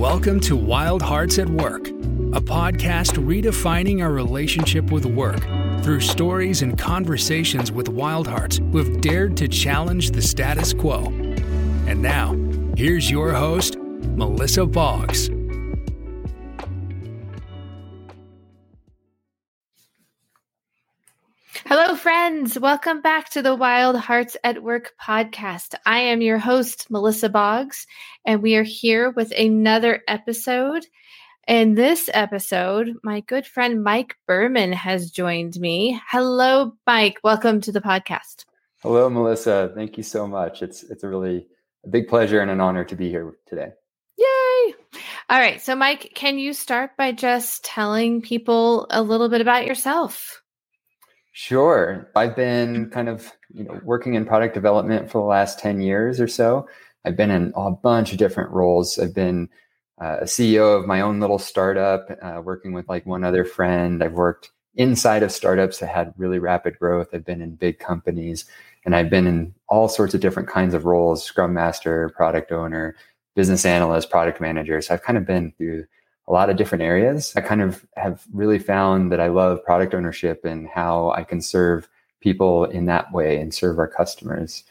Welcome to Wild Hearts at Work, a podcast redefining our relationship with work through stories and conversations with wild hearts who have dared to challenge the status quo. And now, here's your host, Melissa Boggs. Friends. Welcome back to the Wild Hearts at Work podcast. I am your host, Melissa Boggs, and we are here with another episode. In this episode, my good friend Mike Berman has joined me. Hello, Mike. Welcome to the podcast. Hello, Melissa. Thank you so much. It's it's a really a big pleasure and an honor to be here today. Yay! All right. So, Mike, can you start by just telling people a little bit about yourself? Sure. I've been kind of, you know, working in product development for the last 10 years or so. I've been in a bunch of different roles. I've been uh, a CEO of my own little startup, uh, working with like one other friend. I've worked inside of startups that had really rapid growth. I've been in big companies and I've been in all sorts of different kinds of roles, scrum master, product owner, business analyst, product manager. So I've kind of been through a lot of different areas. I kind of have really found that I love product ownership and how I can serve people in that way and serve our customers.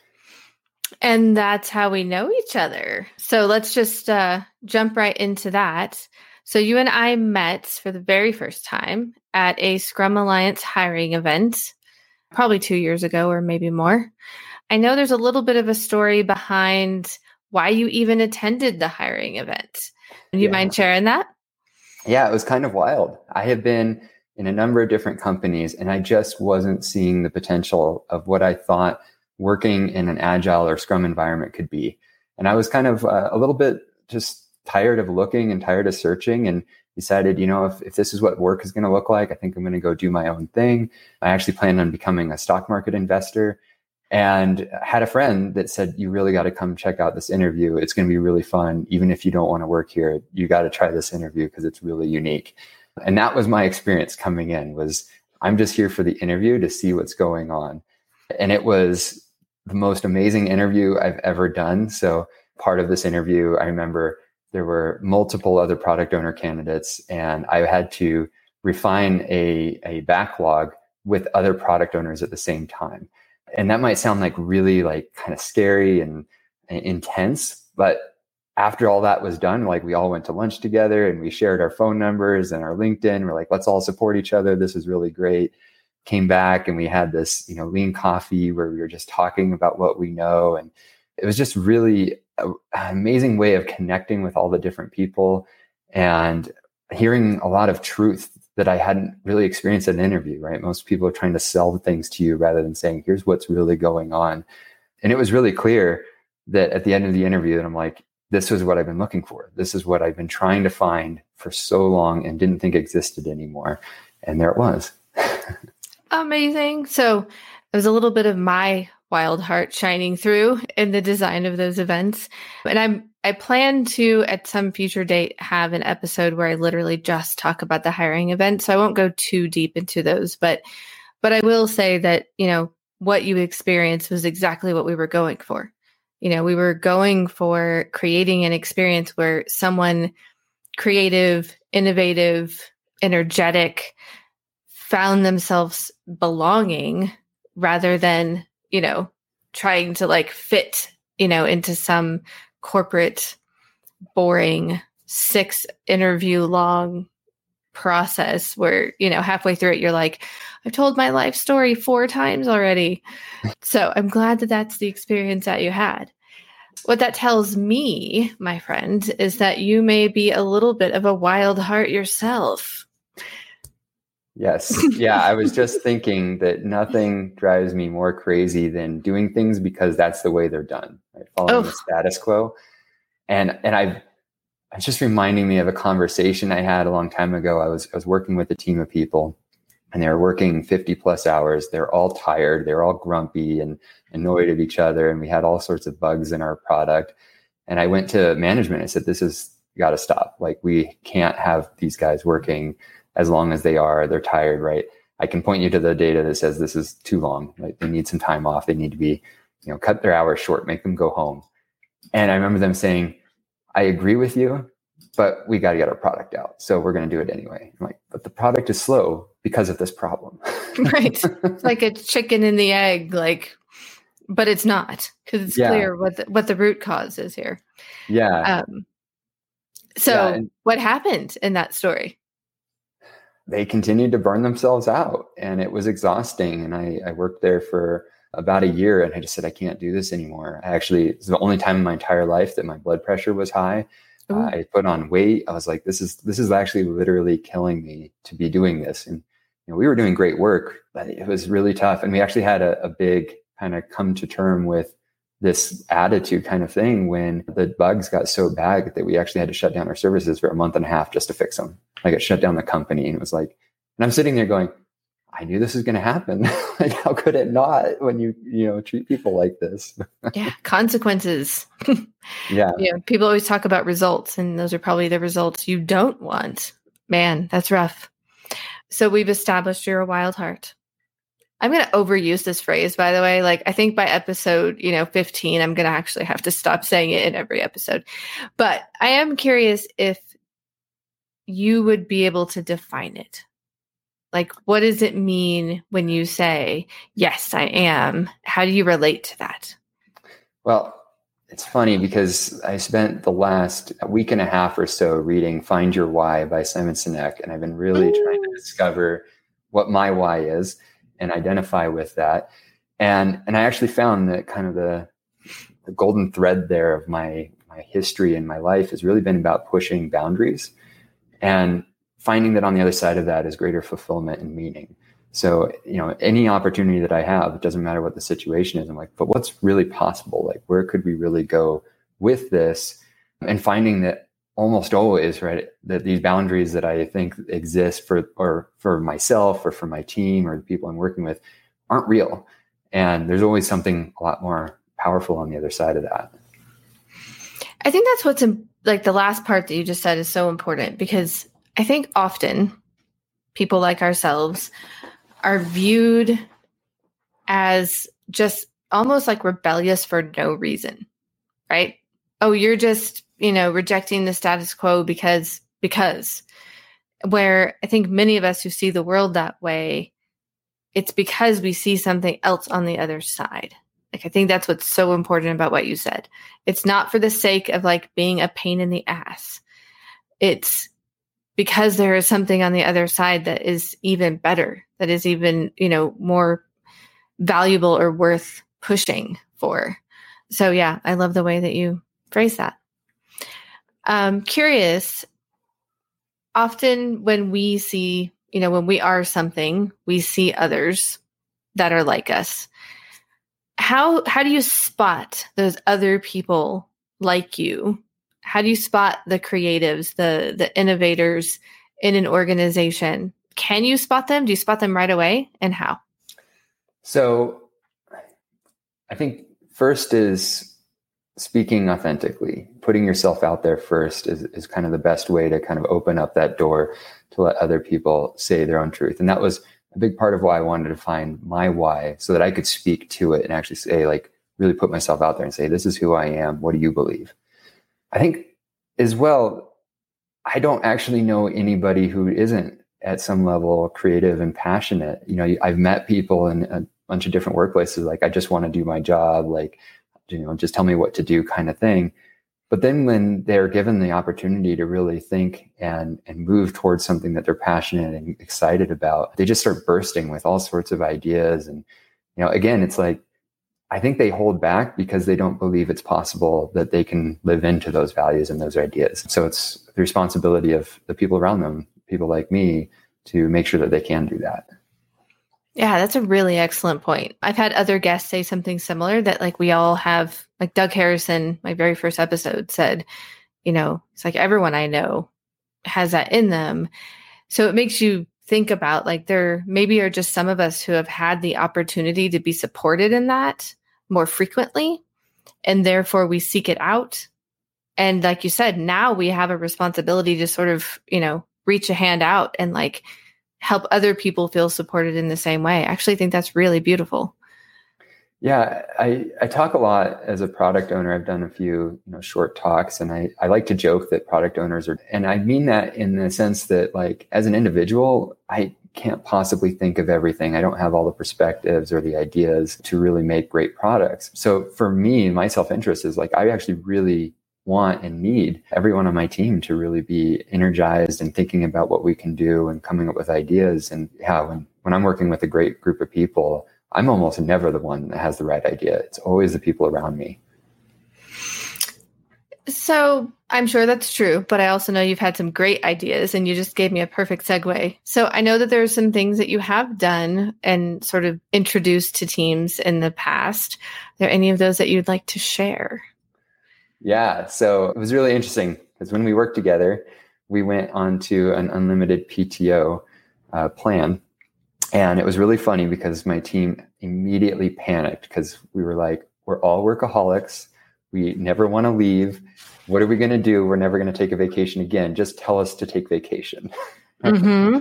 And that's how we know each other. So let's just uh, jump right into that. So you and I met for the very first time at a Scrum Alliance hiring event, probably two years ago or maybe more. I know there's a little bit of a story behind why you even attended the hiring event. Do you yeah. mind sharing that? Yeah, it was kind of wild. I have been in a number of different companies and I just wasn't seeing the potential of what I thought working in an agile or scrum environment could be. And I was kind of uh, a little bit just tired of looking and tired of searching and decided, you know, if, if this is what work is going to look like, I think I'm going to go do my own thing. I actually planned on becoming a stock market investor and had a friend that said you really got to come check out this interview. It's going to be really fun. Even if you don't want to work here you got to try this interview because it's really unique. And that was my experience coming in was i'm just here for the interview to see what's going on. And it was the most amazing interview i've ever done. So part of this interview i remember there were multiple other product owner candidates and i had to refine a, a backlog with other product owners at the same time and that might sound like really like kind of scary and, and intense, but after all that was done, like we all went to lunch together and we shared our phone numbers and our LinkedIn. We're like, let's all support each other. This is really great. Came back and we had this, you know, lean coffee where we were just talking about what we know. And it was just really a, an amazing way of connecting with all the different people and hearing a lot of truth that I hadn't really experienced in an interview, right? Most people are trying to sell things to you rather than saying, here's what's really going on. And it was really clear that at the end of the interview that I'm like, this was what I've been looking for. This is what I've been trying to find for so long and didn't think existed anymore. And there it was. Amazing. So it was a little bit of my wild heart shining through in the design of those events. And I'm I plan to at some future date have an episode where I literally just talk about the hiring event. So I won't go too deep into those, but but I will say that, you know, what you experienced was exactly what we were going for. You know, we were going for creating an experience where someone creative, innovative, energetic found themselves belonging rather than, you know, trying to like fit, you know, into some corporate, boring, six interview long process where, you know, halfway through it, you're like, I've told my life story four times already. so I'm glad that that's the experience that you had. What that tells me, my friend, is that you may be a little bit of a wild heart yourself. Yes. Yeah. I was just thinking that nothing drives me more crazy than doing things because that's the way they're done, right? Following oh. the status quo. And and I've it's just reminding me of a conversation I had a long time ago. I was I was working with a team of people and they were working 50 plus hours. They're all tired, they're all grumpy and annoyed at each other. And we had all sorts of bugs in our product. And I went to management. I said, This is gotta stop. Like we can't have these guys working as long as they are, they're tired, right? I can point you to the data that says this is too long. Right? They need some time off. They need to be, you know, cut their hours short, make them go home. And I remember them saying, I agree with you, but we got to get our product out. So we're going to do it anyway. I'm like, but the product is slow because of this problem. right. It's like a chicken and the egg, like, but it's not because it's yeah. clear what the, what the root cause is here. Yeah. Um, so yeah, and- what happened in that story? They continued to burn themselves out and it was exhausting. And I, I, worked there for about a year and I just said, I can't do this anymore. I actually, it's the only time in my entire life that my blood pressure was high. Uh, I put on weight. I was like, this is, this is actually literally killing me to be doing this. And, you know, we were doing great work, but it was really tough. And we actually had a, a big kind of come to term with this attitude kind of thing when the bugs got so bad that we actually had to shut down our services for a month and a half just to fix them. Like it shut down the company and it was like, and I'm sitting there going, I knew this was going to happen. like, how could it not when you, you know, treat people like this? yeah. Consequences. yeah. Yeah. People always talk about results and those are probably the results you don't want. Man, that's rough. So we've established you're a wild heart. I'm going to overuse this phrase, by the way. Like, I think by episode, you know, 15, I'm going to actually have to stop saying it in every episode. But I am curious if you would be able to define it. Like, what does it mean when you say, yes, I am? How do you relate to that? Well, it's funny because I spent the last week and a half or so reading Find Your Why by Simon Sinek, and I've been really Ooh. trying to discover what my why is and identify with that. And and I actually found that kind of the, the golden thread there of my my history and my life has really been about pushing boundaries and finding that on the other side of that is greater fulfillment and meaning. So, you know, any opportunity that I have, it doesn't matter what the situation is. I'm like, but what's really possible? Like, where could we really go with this? And finding that almost always right that these boundaries that i think exist for or for myself or for my team or the people i'm working with aren't real. And there's always something a lot more powerful on the other side of that. I think that's what's in, like the last part that you just said is so important because i think often people like ourselves are viewed as just almost like rebellious for no reason right? Oh you're just you know, rejecting the status quo because, because, where I think many of us who see the world that way, it's because we see something else on the other side. Like, I think that's what's so important about what you said. It's not for the sake of like being a pain in the ass. It's because there is something on the other side that is even better, that is even, you know, more valuable or worth pushing for. So, yeah, I love the way that you phrase that. Um, curious. Often, when we see, you know, when we are something, we see others that are like us. How how do you spot those other people like you? How do you spot the creatives, the the innovators in an organization? Can you spot them? Do you spot them right away, and how? So, I think first is speaking authentically, putting yourself out there first is, is kind of the best way to kind of open up that door to let other people say their own truth. And that was a big part of why I wanted to find my why so that I could speak to it and actually say, like, really put myself out there and say, this is who I am. What do you believe? I think as well, I don't actually know anybody who isn't at some level creative and passionate. You know, I've met people in a bunch of different workplaces, like, I just want to do my job. Like, you know, just tell me what to do kind of thing. But then when they're given the opportunity to really think and, and move towards something that they're passionate and excited about, they just start bursting with all sorts of ideas. And, you know, again, it's like, I think they hold back because they don't believe it's possible that they can live into those values and those ideas. So it's the responsibility of the people around them, people like me, to make sure that they can do that. Yeah, that's a really excellent point. I've had other guests say something similar that like we all have like Doug Harrison, my very first episode said, you know, it's like everyone I know has that in them. So it makes you think about like there maybe are just some of us who have had the opportunity to be supported in that more frequently and therefore we seek it out. And like you said, now we have a responsibility to sort of, you know, reach a hand out and like help other people feel supported in the same way. I actually think that's really beautiful. Yeah, I, I talk a lot as a product owner. I've done a few, you know, short talks and I, I like to joke that product owners are, and I mean that in the sense that like as an individual, I can't possibly think of everything. I don't have all the perspectives or the ideas to really make great products. So for me, my self-interest is like, I actually really want and need everyone on my team to really be energized and thinking about what we can do and coming up with ideas. And yeah, when, when I'm working with a great group of people, I'm almost never the one that has the right idea. It's always the people around me. So I'm sure that's true, but I also know you've had some great ideas and you just gave me a perfect segue. So I know that there are some things that you have done and sort of introduced to teams in the past. Are there any of those that you'd like to share? Yeah. So it was really interesting because when we worked together, we went on to an unlimited PTO uh, plan and it was really funny because my team immediately panicked because we were like, we're all workaholics. We never want to leave. What are we going to do? We're never going to take a vacation again. Just tell us to take vacation. Mm-hmm.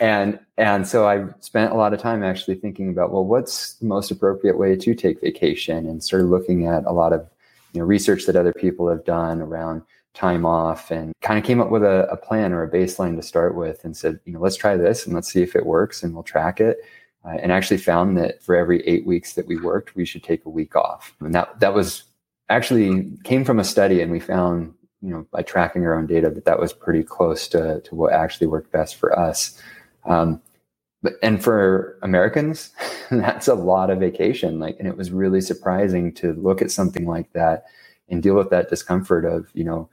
and and so I spent a lot of time actually thinking about well, what's the most appropriate way to take vacation, and started looking at a lot of you know research that other people have done around time off and kind of came up with a, a, plan or a baseline to start with and said, you know, let's try this and let's see if it works and we'll track it. Uh, and actually found that for every eight weeks that we worked, we should take a week off. And that, that was actually came from a study and we found, you know, by tracking our own data that that was pretty close to, to what actually worked best for us. Um, and for Americans, that's a lot of vacation. Like, and it was really surprising to look at something like that and deal with that discomfort of, you know,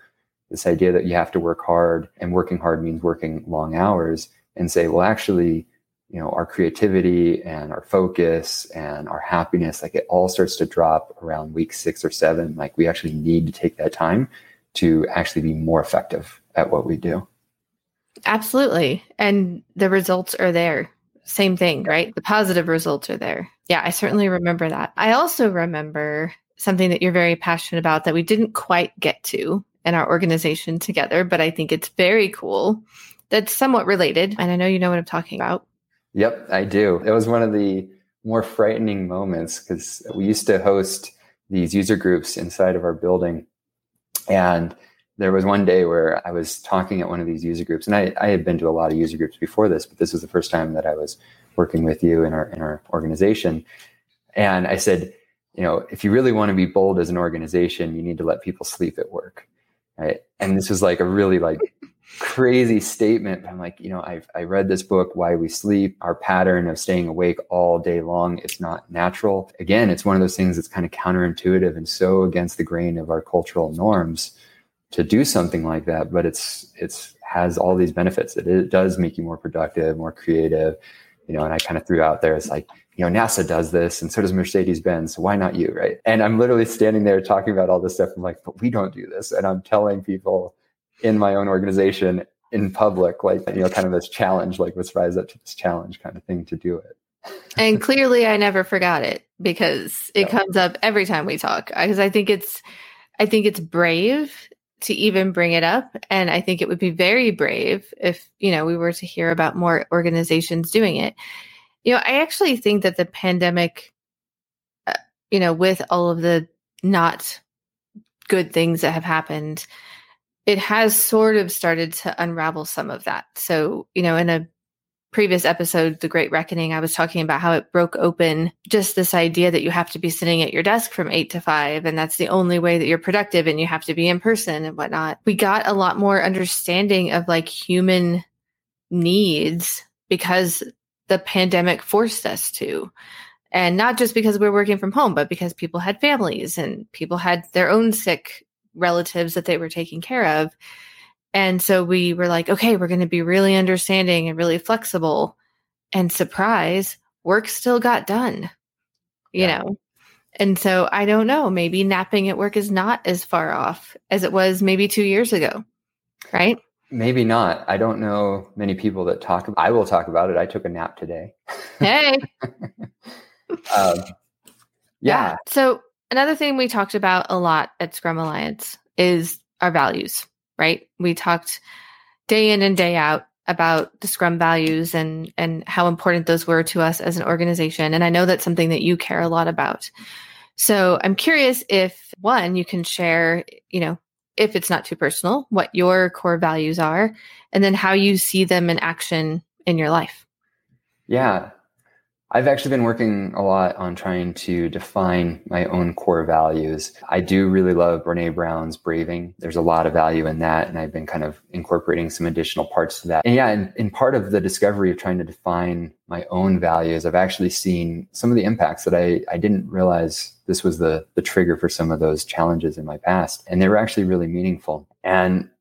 this idea that you have to work hard and working hard means working long hours and say, well, actually, you know, our creativity and our focus and our happiness, like it all starts to drop around week six or seven. Like we actually need to take that time to actually be more effective at what we do. Absolutely. And the results are there. Same thing, right? The positive results are there. Yeah, I certainly remember that. I also remember something that you're very passionate about that we didn't quite get to in our organization together, but I think it's very cool. That's somewhat related. And I know you know what I'm talking about. Yep, I do. It was one of the more frightening moments because we used to host these user groups inside of our building. And there was one day where I was talking at one of these user groups, and I, I had been to a lot of user groups before this, but this was the first time that I was working with you in our in our organization. And I said, you know, if you really want to be bold as an organization, you need to let people sleep at work right? And this was like a really like crazy statement i'm like you know i i read this book why we sleep our pattern of staying awake all day long is not natural. Again it's one of those things that's kind of counterintuitive and so against the grain of our cultural norms to do something like that but it's it's has all these benefits it, it does make you more productive more creative you know and i kind of threw out there it's like you know, NASA does this and so does Mercedes Benz. So why not you? Right. And I'm literally standing there talking about all this stuff. I'm like, but we don't do this. And I'm telling people in my own organization in public, like, you know, kind of this challenge, like, let's rise up to this challenge kind of thing to do it. and clearly I never forgot it because it yeah. comes up every time we talk. Because I think it's, I think it's brave to even bring it up. And I think it would be very brave if, you know, we were to hear about more organizations doing it you know, I actually think that the pandemic, uh, you know, with all of the not good things that have happened, it has sort of started to unravel some of that. So, you know, in a previous episode, The Great Reckoning, I was talking about how it broke open just this idea that you have to be sitting at your desk from eight to five, and that's the only way that you're productive, and you have to be in person and whatnot. We got a lot more understanding of like human needs because the pandemic forced us to. And not just because we're working from home, but because people had families and people had their own sick relatives that they were taking care of. And so we were like, okay, we're going to be really understanding and really flexible. And surprise, work still got done, you yeah. know? And so I don't know, maybe napping at work is not as far off as it was maybe two years ago, right? Maybe not. I don't know many people that talk. I will talk about it. I took a nap today. Hey. um, yeah. yeah. So another thing we talked about a lot at Scrum Alliance is our values, right? We talked day in and day out about the Scrum values and and how important those were to us as an organization. And I know that's something that you care a lot about. So I'm curious if one, you can share, you know, if it's not too personal, what your core values are, and then how you see them in action in your life. Yeah. I've actually been working a lot on trying to define my own core values. I do really love Brene Brown's Braving. There's a lot of value in that. And I've been kind of incorporating some additional parts to that. And yeah, in, in part of the discovery of trying to define my own values, I've actually seen some of the impacts that I, I didn't realize this was the, the trigger for some of those challenges in my past. And they were actually really meaningful. And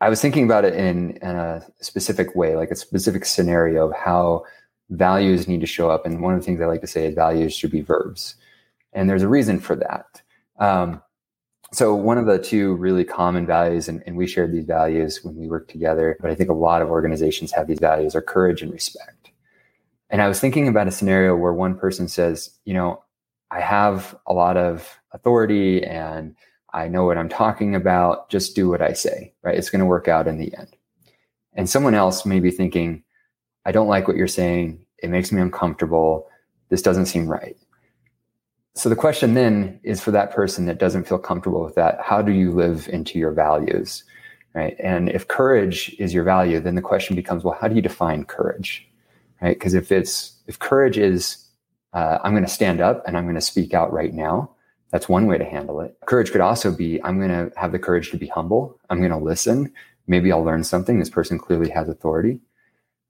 I was thinking about it in, in a specific way, like a specific scenario of how values need to show up. And one of the things I like to say is values should be verbs. And there's a reason for that. Um, so one of the two really common values, and, and, we shared these values when we worked together, but I think a lot of organizations have these values are courage and respect. And I was thinking about a scenario where one person says, you know, I have a lot of authority and I know what I'm talking about. Just do what I say, right? It's going to work out in the end. And someone else may be thinking, I don't like what you're saying. It makes me uncomfortable. This doesn't seem right. So the question then is for that person that doesn't feel comfortable with that, how do you live into your values? Right. And if courage is your value, then the question becomes, well, how do you define courage? Right. Because if it's, if courage is, uh, I'm going to stand up and I'm going to speak out right now, that's one way to handle it. Courage could also be, I'm going to have the courage to be humble. I'm going to listen. Maybe I'll learn something. This person clearly has authority.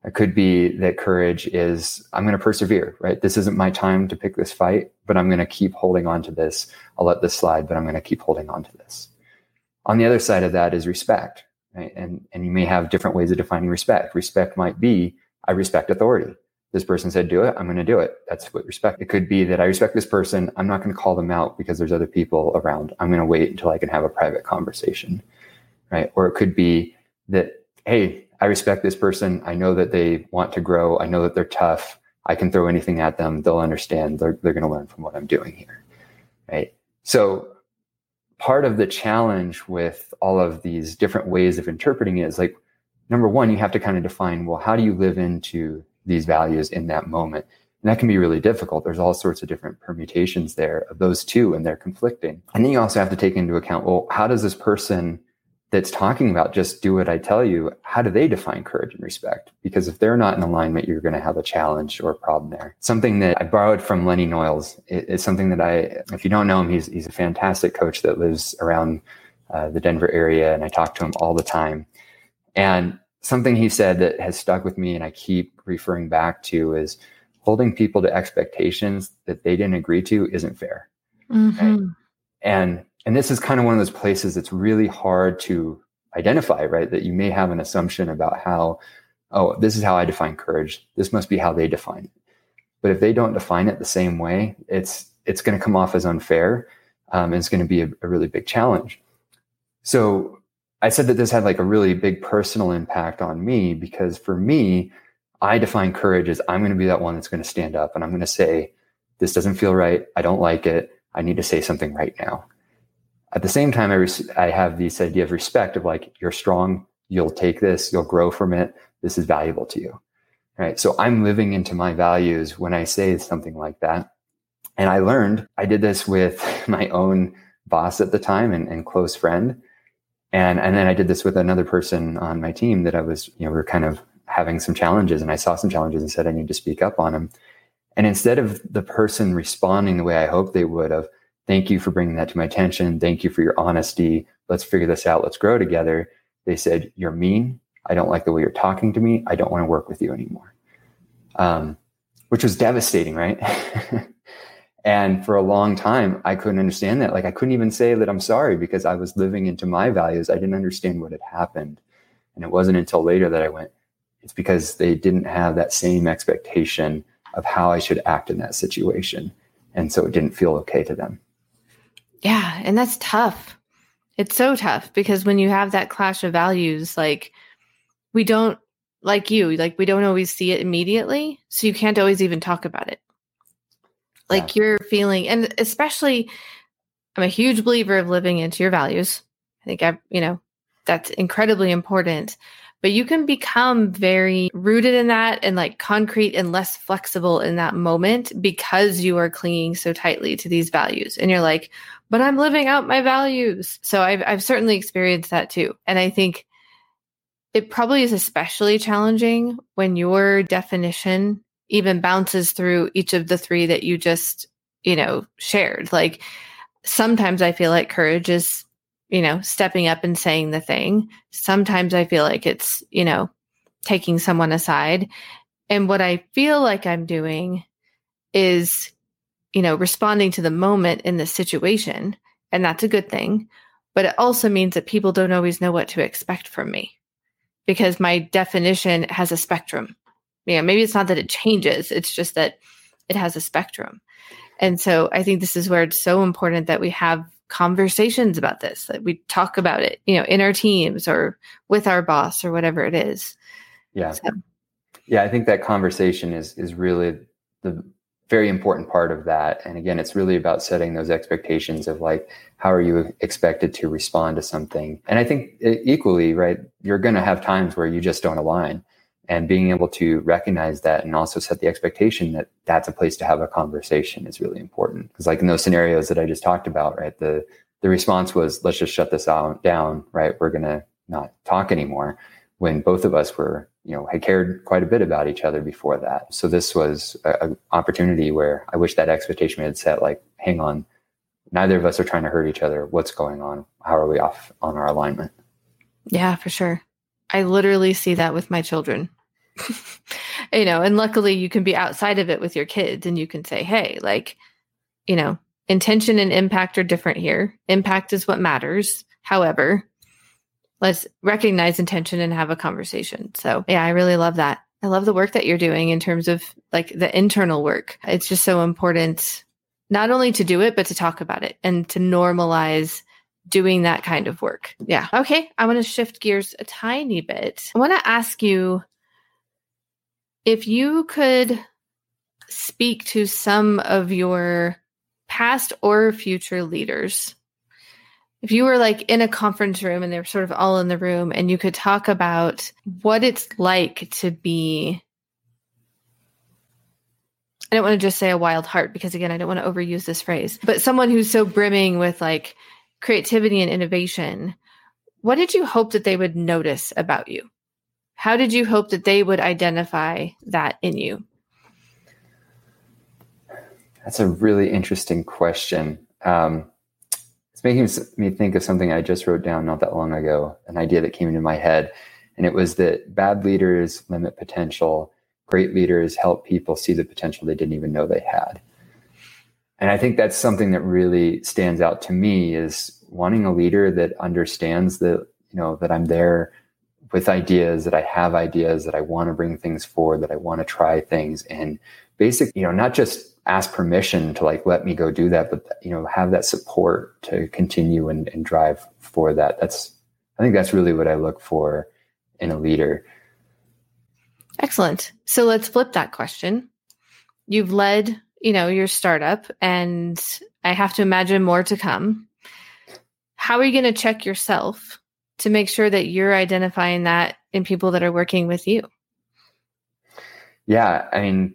It could be that courage is, I'm going to persevere, right? This isn't my time to pick this fight, but I'm going to keep holding on to this. I'll let this slide, but I'm going to keep holding on to this. On the other side of that is respect, right? And, and you may have different ways of defining respect. Respect might be, I respect authority. This person said, do it. I'm going to do it. That's what respect. It could be that I respect this person. I'm not going to call them out because there's other people around. I'm going to wait until I can have a private conversation, right? Or it could be that, hey, I respect this person. I know that they want to grow. I know that they're tough. I can throw anything at them. They'll understand. They're, they're going to learn from what I'm doing here. Right. So part of the challenge with all of these different ways of interpreting it is like, number one, you have to kind of define, well, how do you live into these values in that moment? And that can be really difficult. There's all sorts of different permutations there of those two, and they're conflicting. And then you also have to take into account, well, how does this person that's talking about just do what I tell you, how do they define courage and respect? Because if they're not in alignment, you're going to have a challenge or a problem there. Something that I borrowed from Lenny Noyes is something that I, if you don't know him, he's, he's a fantastic coach that lives around uh, the Denver area, and I talk to him all the time. And something he said that has stuck with me and I keep referring back to is holding people to expectations that they didn't agree to isn't fair. Mm-hmm. Right? And and this is kind of one of those places that's really hard to identify, right? That you may have an assumption about how, oh, this is how I define courage. This must be how they define it. But if they don't define it the same way, it's it's going to come off as unfair. Um, and it's going to be a, a really big challenge. So I said that this had like a really big personal impact on me because for me, I define courage as I'm going to be that one that's going to stand up and I'm going to say, this doesn't feel right. I don't like it. I need to say something right now. At the same time, I, res- I have this idea of respect of like, you're strong, you'll take this, you'll grow from it. This is valuable to you. Right. So I'm living into my values when I say something like that. And I learned, I did this with my own boss at the time and, and close friend. And, and then I did this with another person on my team that I was, you know, we are kind of having some challenges and I saw some challenges and said, I need to speak up on them. And instead of the person responding the way I hoped they would have, Thank you for bringing that to my attention. Thank you for your honesty. Let's figure this out. Let's grow together. They said, You're mean. I don't like the way you're talking to me. I don't want to work with you anymore. Um, which was devastating, right? and for a long time, I couldn't understand that. Like, I couldn't even say that I'm sorry because I was living into my values. I didn't understand what had happened. And it wasn't until later that I went, it's because they didn't have that same expectation of how I should act in that situation. And so it didn't feel okay to them. Yeah. And that's tough. It's so tough because when you have that clash of values, like we don't, like you, like we don't always see it immediately. So you can't always even talk about it. Like yeah. you're feeling, and especially, I'm a huge believer of living into your values. I think I, you know, that's incredibly important. But you can become very rooted in that and like concrete and less flexible in that moment because you are clinging so tightly to these values. And you're like, but I'm living out my values. So I've, I've certainly experienced that too. And I think it probably is especially challenging when your definition even bounces through each of the three that you just, you know, shared. Like sometimes I feel like courage is, you know, stepping up and saying the thing. Sometimes I feel like it's, you know, taking someone aside. And what I feel like I'm doing is, you know, responding to the moment in the situation. And that's a good thing. But it also means that people don't always know what to expect from me because my definition has a spectrum. You know, maybe it's not that it changes, it's just that it has a spectrum. And so I think this is where it's so important that we have conversations about this, that we talk about it, you know, in our teams or with our boss or whatever it is. Yeah. So. Yeah, I think that conversation is is really the very important part of that. And again, it's really about setting those expectations of like, how are you expected to respond to something? And I think equally, right, you're going to have times where you just don't align. And being able to recognize that and also set the expectation that that's a place to have a conversation is really important. Because, like in those scenarios that I just talked about, right, the the response was, "Let's just shut this out down." Right, we're to not talk anymore. When both of us were you know, had cared quite a bit about each other before that. So this was an opportunity where I wish that expectation we had set like, hang on, neither of us are trying to hurt each other. What's going on? How are we off on our alignment? Yeah, for sure. I literally see that with my children. you know, and luckily you can be outside of it with your kids and you can say, hey, like, you know, intention and impact are different here. Impact is what matters. However, let's recognize intention and have a conversation. So, yeah, I really love that. I love the work that you're doing in terms of like the internal work. It's just so important not only to do it, but to talk about it and to normalize doing that kind of work. Yeah. Okay. I want to shift gears a tiny bit. I want to ask you if you could speak to some of your past or future leaders if you were like in a conference room and they're sort of all in the room and you could talk about what it's like to be I don't want to just say a wild heart because again I don't want to overuse this phrase but someone who's so brimming with like creativity and innovation what did you hope that they would notice about you how did you hope that they would identify that in you that's a really interesting question um, it's making me think of something I just wrote down not that long ago, an idea that came into my head. And it was that bad leaders limit potential, great leaders help people see the potential they didn't even know they had. And I think that's something that really stands out to me is wanting a leader that understands that, you know, that I'm there with ideas, that I have ideas, that I want to bring things forward, that I want to try things. And basic, you know, not just ask permission to like let me go do that but you know have that support to continue and, and drive for that. That's i think that's really what i look for in a leader. Excellent. So let's flip that question. You've led you know your startup and i have to imagine more to come. How are you going to check yourself to make sure that you're identifying that in people that are working with you yeah i mean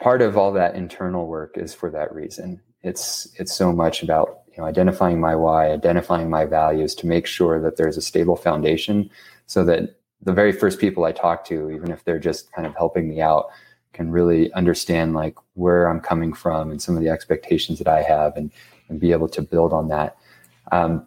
part of all that internal work is for that reason. It's it's so much about you know identifying my why, identifying my values to make sure that there's a stable foundation, so that the very first people I talk to, even if they're just kind of helping me out, can really understand like where I'm coming from and some of the expectations that I have, and and be able to build on that. Um,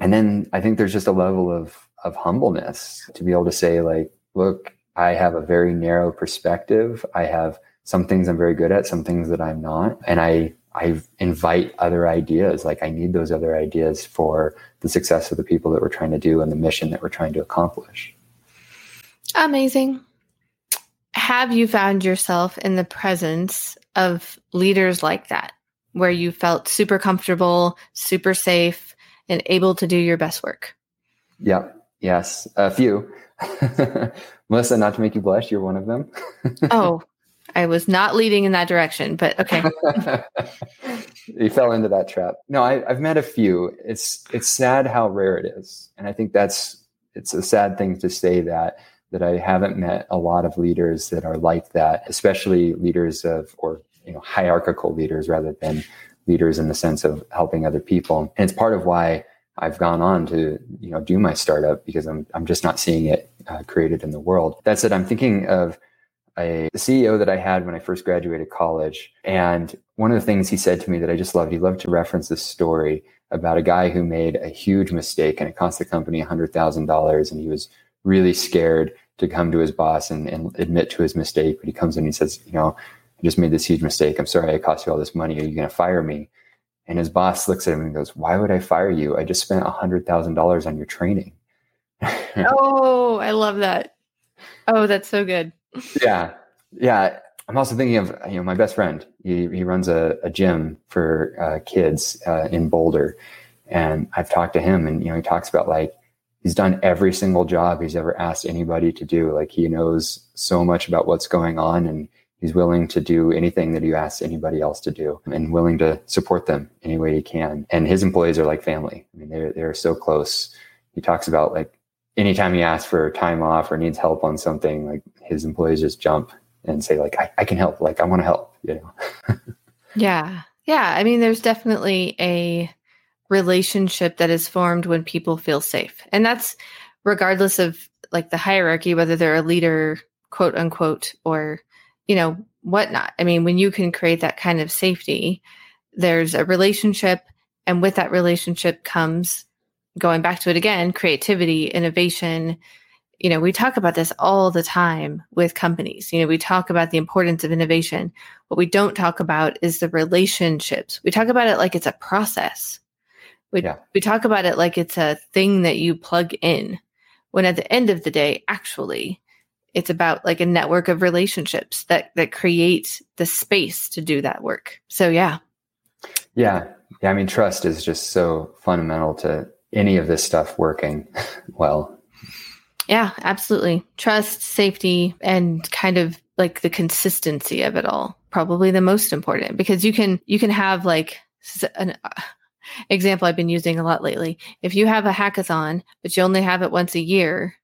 and then I think there's just a level of of humbleness to be able to say like, look, I have a very narrow perspective. I have some things I'm very good at, some things that I'm not. And I I invite other ideas. Like I need those other ideas for the success of the people that we're trying to do and the mission that we're trying to accomplish. Amazing. Have you found yourself in the presence of leaders like that, where you felt super comfortable, super safe, and able to do your best work? Yep. Yes. A few. Melissa, not to make you blush, you're one of them. oh, I was not leading in that direction, but okay. you fell into that trap. No, I, have met a few. It's it's sad how rare it is, and I think that's it's a sad thing to say that that I haven't met a lot of leaders that are like that, especially leaders of or you know hierarchical leaders rather than leaders in the sense of helping other people. And it's part of why I've gone on to you know do my startup because I'm I'm just not seeing it uh, created in the world. That said, I'm thinking of a CEO that I had when I first graduated college, and one of the things he said to me that I just loved, he loved to reference this story about a guy who made a huge mistake and it cost the company $100,000 and he was really scared to come to his boss and, and admit to his mistake. But he comes in and he says, you know, I just made this huge mistake. I'm sorry I cost you all this money. Are you going to fire me? And his boss looks at him and goes, Why would I fire you? I just spent $100,000 on your training. oh, I love that. Oh, that's so good. yeah. Yeah. I'm also thinking of you know my best friend. He he runs a, a gym for uh, kids uh, in Boulder, and I've talked to him, and you know he talks about like he's done every single job he's ever asked anybody to do. Like he knows so much about what's going on, and he's willing to do anything that you ask anybody else to do, and willing to support them any way he can. And his employees are like family. I mean, they're they're so close. He talks about like anytime he asks for time off or needs help on something, like his employees just jump and say like I, I can help like i want to help you know yeah yeah i mean there's definitely a relationship that is formed when people feel safe and that's regardless of like the hierarchy whether they're a leader quote unquote or you know whatnot i mean when you can create that kind of safety there's a relationship and with that relationship comes going back to it again creativity innovation you know, we talk about this all the time with companies. You know, we talk about the importance of innovation. What we don't talk about is the relationships. We talk about it like it's a process. We, yeah. we talk about it like it's a thing that you plug in, when at the end of the day, actually, it's about like a network of relationships that that create the space to do that work. So yeah. Yeah. Yeah. I mean, trust is just so fundamental to any of this stuff working well yeah, absolutely. Trust, safety, and kind of like the consistency of it all. Probably the most important because you can you can have like an uh, example I've been using a lot lately. If you have a hackathon, but you only have it once a year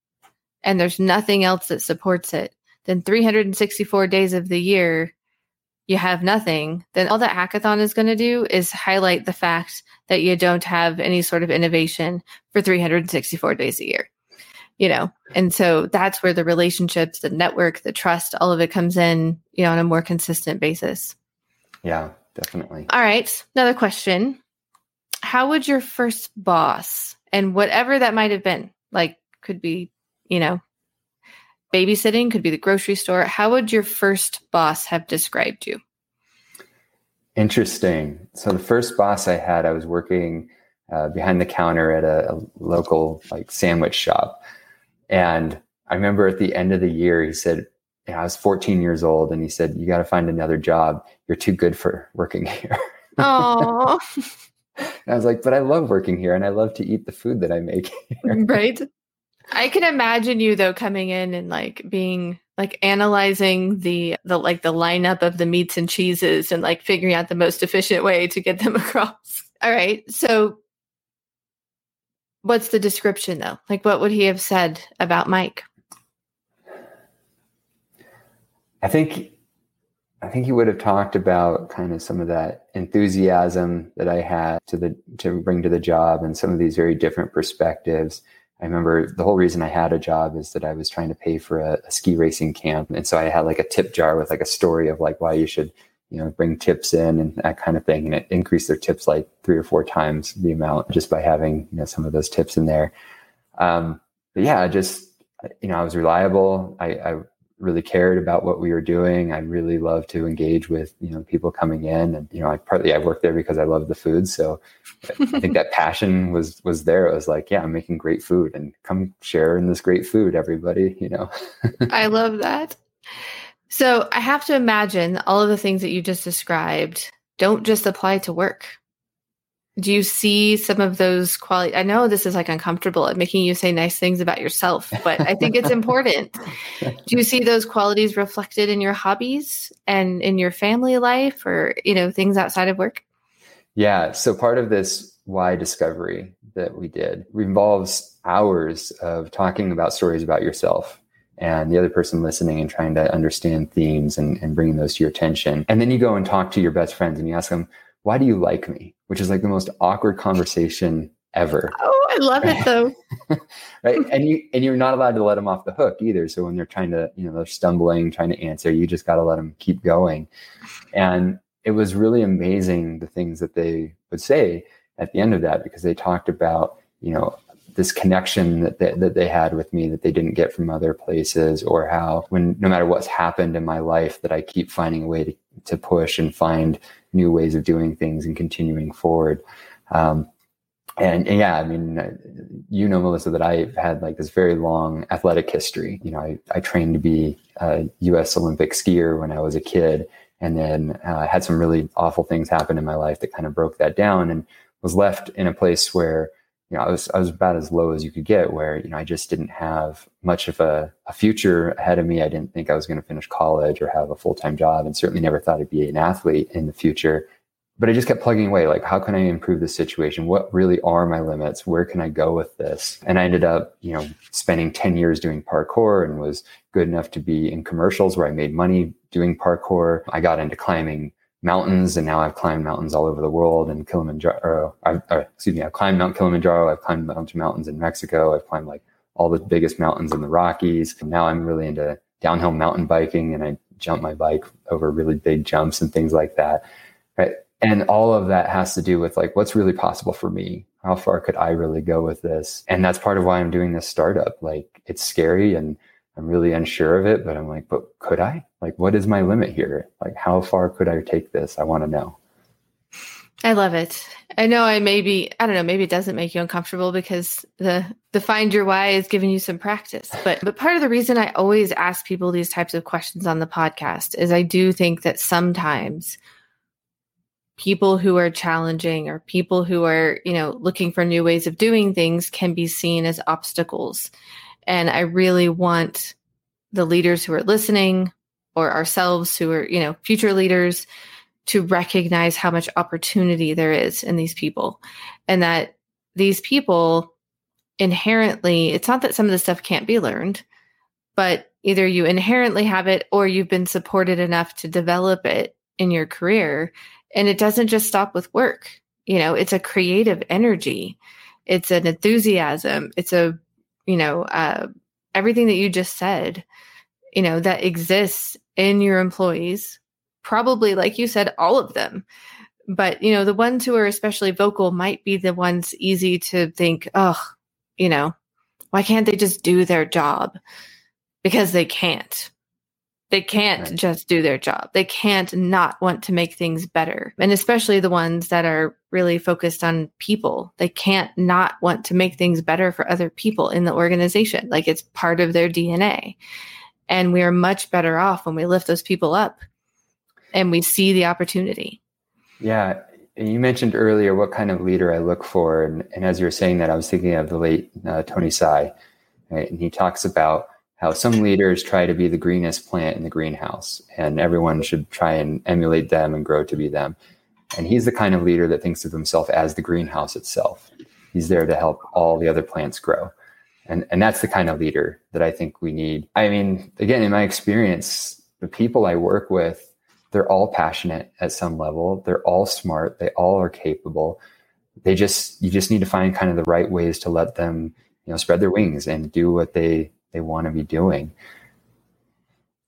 and there's nothing else that supports it, then 364 days of the year you have nothing, then all that hackathon is going to do is highlight the fact that you don't have any sort of innovation for 364 days a year you know? And so that's where the relationships the network the trust all of it comes in you know on a more consistent basis. Yeah definitely. All right another question. How would your first boss and whatever that might have been like could be you know babysitting could be the grocery store how would your first boss have described you interesting so the first boss i had i was working uh, behind the counter at a, a local like sandwich shop and I remember at the end of the year, he said, I was 14 years old, and he said, "You got to find another job. You're too good for working here." Oh. I was like, "But I love working here, and I love to eat the food that I make." Here. Right. I can imagine you though coming in and like being like analyzing the the like the lineup of the meats and cheeses and like figuring out the most efficient way to get them across. All right. So What's the description though? Like, what would he have said about Mike? I think, I think he would have talked about kind of some of that enthusiasm that I had to the to bring to the job, and some of these very different perspectives. I remember the whole reason I had a job is that I was trying to pay for a, a ski racing camp, and so I had like a tip jar with like a story of like why you should you know, bring tips in and that kind of thing. And it increased their tips like three or four times the amount just by having, you know, some of those tips in there. Um, but yeah, I just, you know, I was reliable. I, I really cared about what we were doing. I really love to engage with, you know, people coming in and, you know, I partly I worked there because I love the food. So I think that passion was, was there. It was like, yeah, I'm making great food and come share in this great food, everybody, you know. I love that. So I have to imagine all of the things that you just described don't just apply to work. Do you see some of those qualities? I know this is like uncomfortable at making you say nice things about yourself, but I think it's important. Do you see those qualities reflected in your hobbies and in your family life or, you know, things outside of work? Yeah. So part of this why discovery that we did involves hours of talking about stories about yourself and the other person listening and trying to understand themes and, and bringing those to your attention. And then you go and talk to your best friends and you ask them, why do you like me? Which is like the most awkward conversation ever. Oh, I love it though. right. And you and you're not allowed to let them off the hook either. So when they're trying to, you know, they're stumbling, trying to answer, you just got to let them keep going. And it was really amazing the things that they would say at the end of that because they talked about, you know, this connection that they, that they had with me that they didn't get from other places or how when no matter what's happened in my life that I keep finding a way to, to push and find new ways of doing things and continuing forward. Um, and, and, yeah, I mean, uh, you know, Melissa, that I've had like this very long athletic history. You know, I, I trained to be a U.S. Olympic skier when I was a kid, and then uh, had some really awful things happen in my life that kind of broke that down, and was left in a place where you know I was I was about as low as you could get, where you know I just didn't have much of a, a future ahead of me. I didn't think I was going to finish college or have a full time job, and certainly never thought I'd be an athlete in the future but I just kept plugging away. Like, how can I improve the situation? What really are my limits? Where can I go with this? And I ended up, you know, spending 10 years doing parkour and was good enough to be in commercials where I made money doing parkour. I got into climbing mountains and now I've climbed mountains all over the world and Kilimanjaro, I, uh, excuse me, I've climbed Mount Kilimanjaro. I've climbed a bunch of mountains in Mexico. I've climbed like all the biggest mountains in the Rockies. And now I'm really into downhill mountain biking and I jump my bike over really big jumps and things like that. Right and all of that has to do with like what's really possible for me how far could i really go with this and that's part of why i'm doing this startup like it's scary and i'm really unsure of it but i'm like but could i like what is my limit here like how far could i take this i want to know I love it. I know I maybe I don't know, maybe it doesn't make you uncomfortable because the the find your why is giving you some practice. But but part of the reason I always ask people these types of questions on the podcast is I do think that sometimes people who are challenging or people who are, you know, looking for new ways of doing things can be seen as obstacles. And I really want the leaders who are listening or ourselves who are, you know, future leaders to recognize how much opportunity there is in these people. And that these people inherently, it's not that some of the stuff can't be learned, but either you inherently have it or you've been supported enough to develop it in your career. And it doesn't just stop with work. You know, it's a creative energy, it's an enthusiasm, it's a, you know, uh, everything that you just said, you know, that exists in your employees. Probably, like you said, all of them. But, you know, the ones who are especially vocal might be the ones easy to think, oh, you know, why can't they just do their job? Because they can't they can't right. just do their job. They can't not want to make things better. And especially the ones that are really focused on people. They can't not want to make things better for other people in the organization. Like it's part of their DNA. And we are much better off when we lift those people up and we see the opportunity. Yeah. And you mentioned earlier what kind of leader I look for. And, and as you were saying that, I was thinking of the late uh, Tony Hsieh. Right? And he talks about how some leaders try to be the greenest plant in the greenhouse and everyone should try and emulate them and grow to be them. And he's the kind of leader that thinks of himself as the greenhouse itself. He's there to help all the other plants grow. And, and that's the kind of leader that I think we need. I mean, again, in my experience, the people I work with, they're all passionate at some level. They're all smart. They all are capable. They just, you just need to find kind of the right ways to let them, you know, spread their wings and do what they they want to be doing.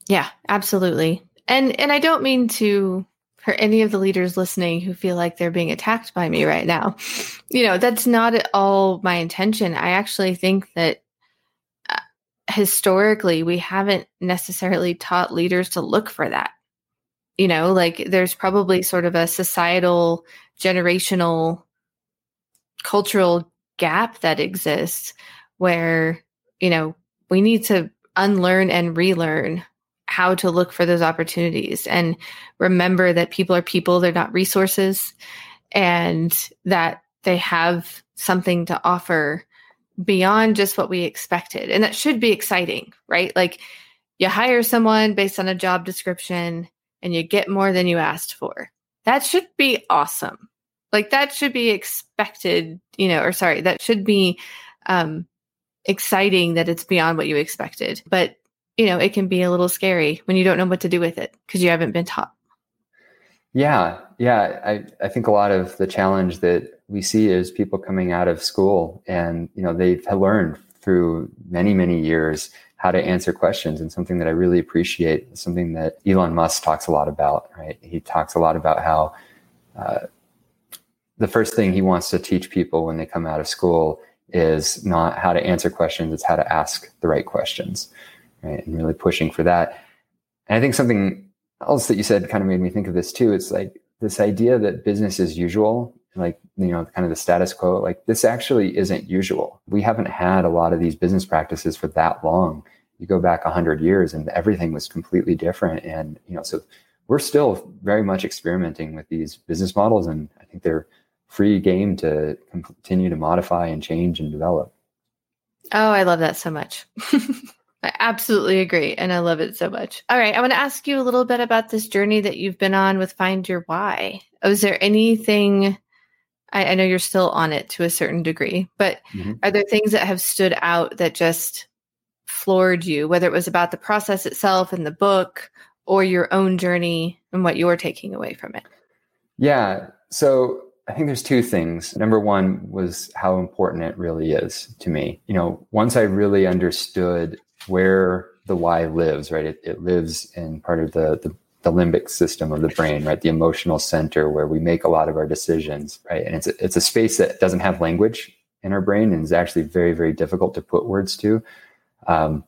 Yeah, absolutely. And and I don't mean to for any of the leaders listening who feel like they're being attacked by me right now. You know, that's not at all my intention. I actually think that uh, historically we haven't necessarily taught leaders to look for that. You know, like there's probably sort of a societal, generational, cultural gap that exists where, you know, we need to unlearn and relearn how to look for those opportunities and remember that people are people, they're not resources, and that they have something to offer beyond just what we expected. And that should be exciting, right? Like you hire someone based on a job description and you get more than you asked for. That should be awesome. Like that should be expected, you know, or sorry, that should be um, exciting that it's beyond what you expected. But, you know, it can be a little scary when you don't know what to do with it because you haven't been taught. Yeah, yeah. I, I think a lot of the challenge that we see is people coming out of school and, you know, they've learned through many, many years how to answer questions and something that I really appreciate, something that Elon Musk talks a lot about, right? He talks a lot about how uh, the first thing he wants to teach people when they come out of school is not how to answer questions, it's how to ask the right questions, right? And really pushing for that. And I think something else that you said kind of made me think of this too. It's like this idea that business as usual, like, you know, kind of the status quo, like this actually isn't usual. We haven't had a lot of these business practices for that long. You go back a hundred years and everything was completely different. And, you know, so we're still very much experimenting with these business models. And I think they're free game to continue to modify and change and develop. Oh, I love that so much. I absolutely agree. And I love it so much. All right. I want to ask you a little bit about this journey that you've been on with Find Your Why. Was there anything, I, I know you're still on it to a certain degree, but mm-hmm. are there things that have stood out that just floored you, whether it was about the process itself and the book or your own journey and what you're taking away from it? Yeah. So I think there's two things. Number one was how important it really is to me. You know, once I really understood where the why lives, right? It, it lives in part of the, the, the limbic system of the brain, right? The emotional center where we make a lot of our decisions, right? And it's a, it's a space that doesn't have language in our brain and is actually very, very difficult to put words to. Um,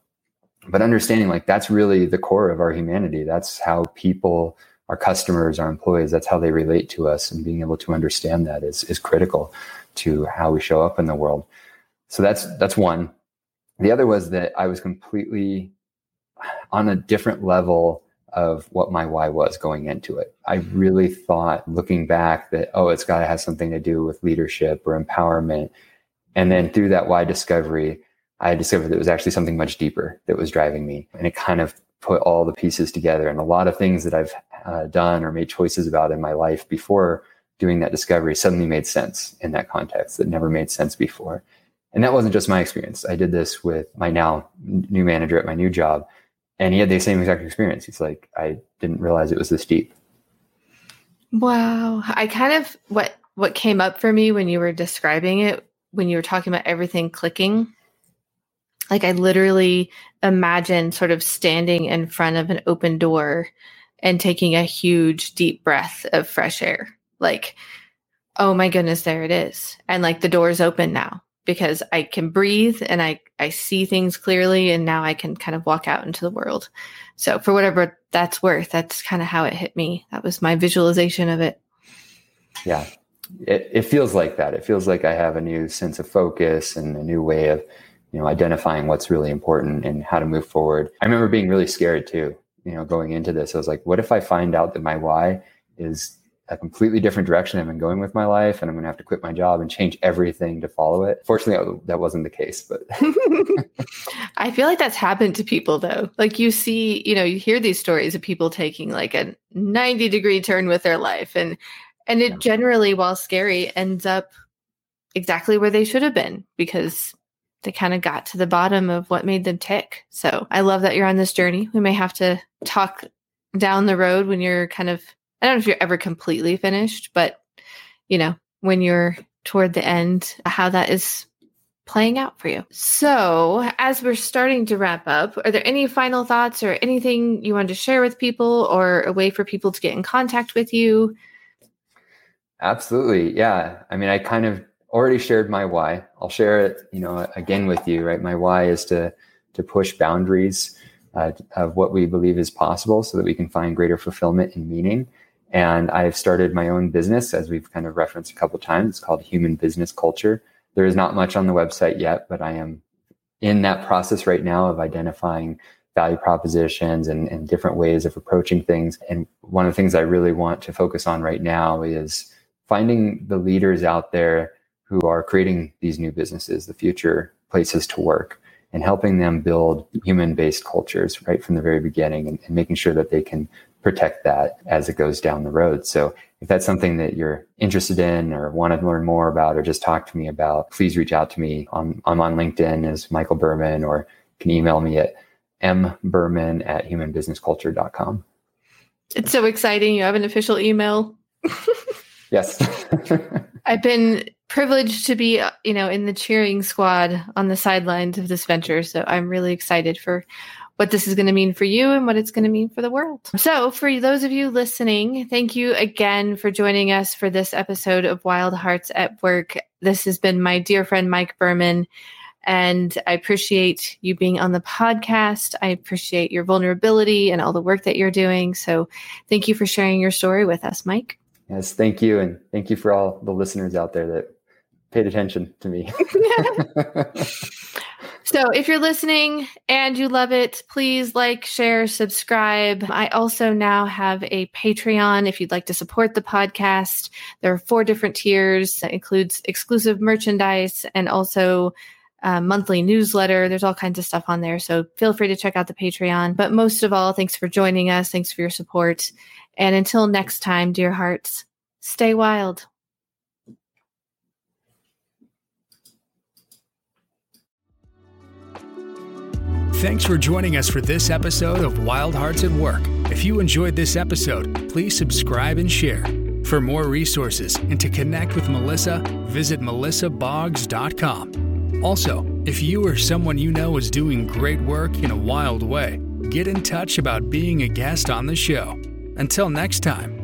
but understanding like that's really the core of our humanity. That's how people our customers, our employees, that's how they relate to us. And being able to understand that is, is critical to how we show up in the world. So that's, that's one. The other was that I was completely on a different level of what my why was going into it. I mm-hmm. really thought looking back that, oh, it's got to have something to do with leadership or empowerment. And then through that why discovery, I discovered that it was actually something much deeper that was driving me. And it kind of put all the pieces together. And a lot of things that I've uh, done or made choices about in my life before doing that discovery suddenly made sense in that context that never made sense before. And that wasn't just my experience. I did this with my now new manager at my new job, and he had the same exact experience. He's like, I didn't realize it was this deep. Wow. I kind of what what came up for me when you were describing it, when you were talking about everything clicking, like I literally imagine sort of standing in front of an open door and taking a huge deep breath of fresh air. Like, oh my goodness, there it is. And like the door's open now because I can breathe and I, I see things clearly and now I can kind of walk out into the world. So for whatever that's worth, that's kind of how it hit me. That was my visualization of it. Yeah. It, it feels like that. It feels like I have a new sense of focus and a new way of, you know, identifying what's really important and how to move forward. I remember being really scared too you know, going into this, I was like, what if I find out that my why is a completely different direction I've been going with my life and I'm going to have to quit my job and change everything to follow it. Fortunately, that wasn't the case, but I feel like that's happened to people though. Like you see, you know, you hear these stories of people taking like a 90 degree turn with their life and and it yeah. generally while scary ends up exactly where they should have been because they kind of got to the bottom of what made them tick. So I love that you're on this journey. We may have to talk down the road when you're kind of, I don't know if you're ever completely finished, but you know, when you're toward the end, how that is playing out for you. So, as we're starting to wrap up, are there any final thoughts or anything you want to share with people or a way for people to get in contact with you? Absolutely. Yeah. I mean, I kind of already shared my why. I'll share it, you know, again with you, right? My why is to to push boundaries uh, of what we believe is possible so that we can find greater fulfillment and meaning. And I've started my own business, as we've kind of referenced a couple times. It's called Human Business Culture. There is not much on the website yet, but I am in that process right now of identifying value propositions and, and different ways of approaching things. And one of the things I really want to focus on right now is finding the leaders out there who are creating these new businesses, the future places to work, and helping them build human based cultures right from the very beginning and, and, making sure that they can protect that as it goes down the road. So if that's something that you're interested in or want to learn more about or just talk to me about, please reach out to me. I'm, I'm on LinkedIn as Michael Berman or can email me at mberman at humanbusinessculture.com. It's so exciting. You have an official email. yes. I've been privileged to be, you know, in the cheering squad on the sidelines of this venture. So I'm really excited for what this is going to mean for you and what it's going to mean for the world. So, for those of you listening, thank you again for joining us for this episode of Wild Hearts at Work. This has been my dear friend Mike Berman. And I appreciate you being on the podcast. I appreciate your vulnerability and all the work that you're doing. So, thank you for sharing your story with us, Mike. Yes, thank you. And thank you for all the listeners out there that paid attention to me. So if you're listening and you love it, please like, share, subscribe. I also now have a Patreon if you'd like to support the podcast. There are four different tiers that includes exclusive merchandise and also a monthly newsletter. There's all kinds of stuff on there. So feel free to check out the Patreon. But most of all, thanks for joining us. Thanks for your support. And until next time, dear hearts, stay wild. Thanks for joining us for this episode of Wild Hearts at Work. If you enjoyed this episode, please subscribe and share. For more resources and to connect with Melissa, visit melissaboggs.com. Also, if you or someone you know is doing great work in a wild way, get in touch about being a guest on the show. Until next time.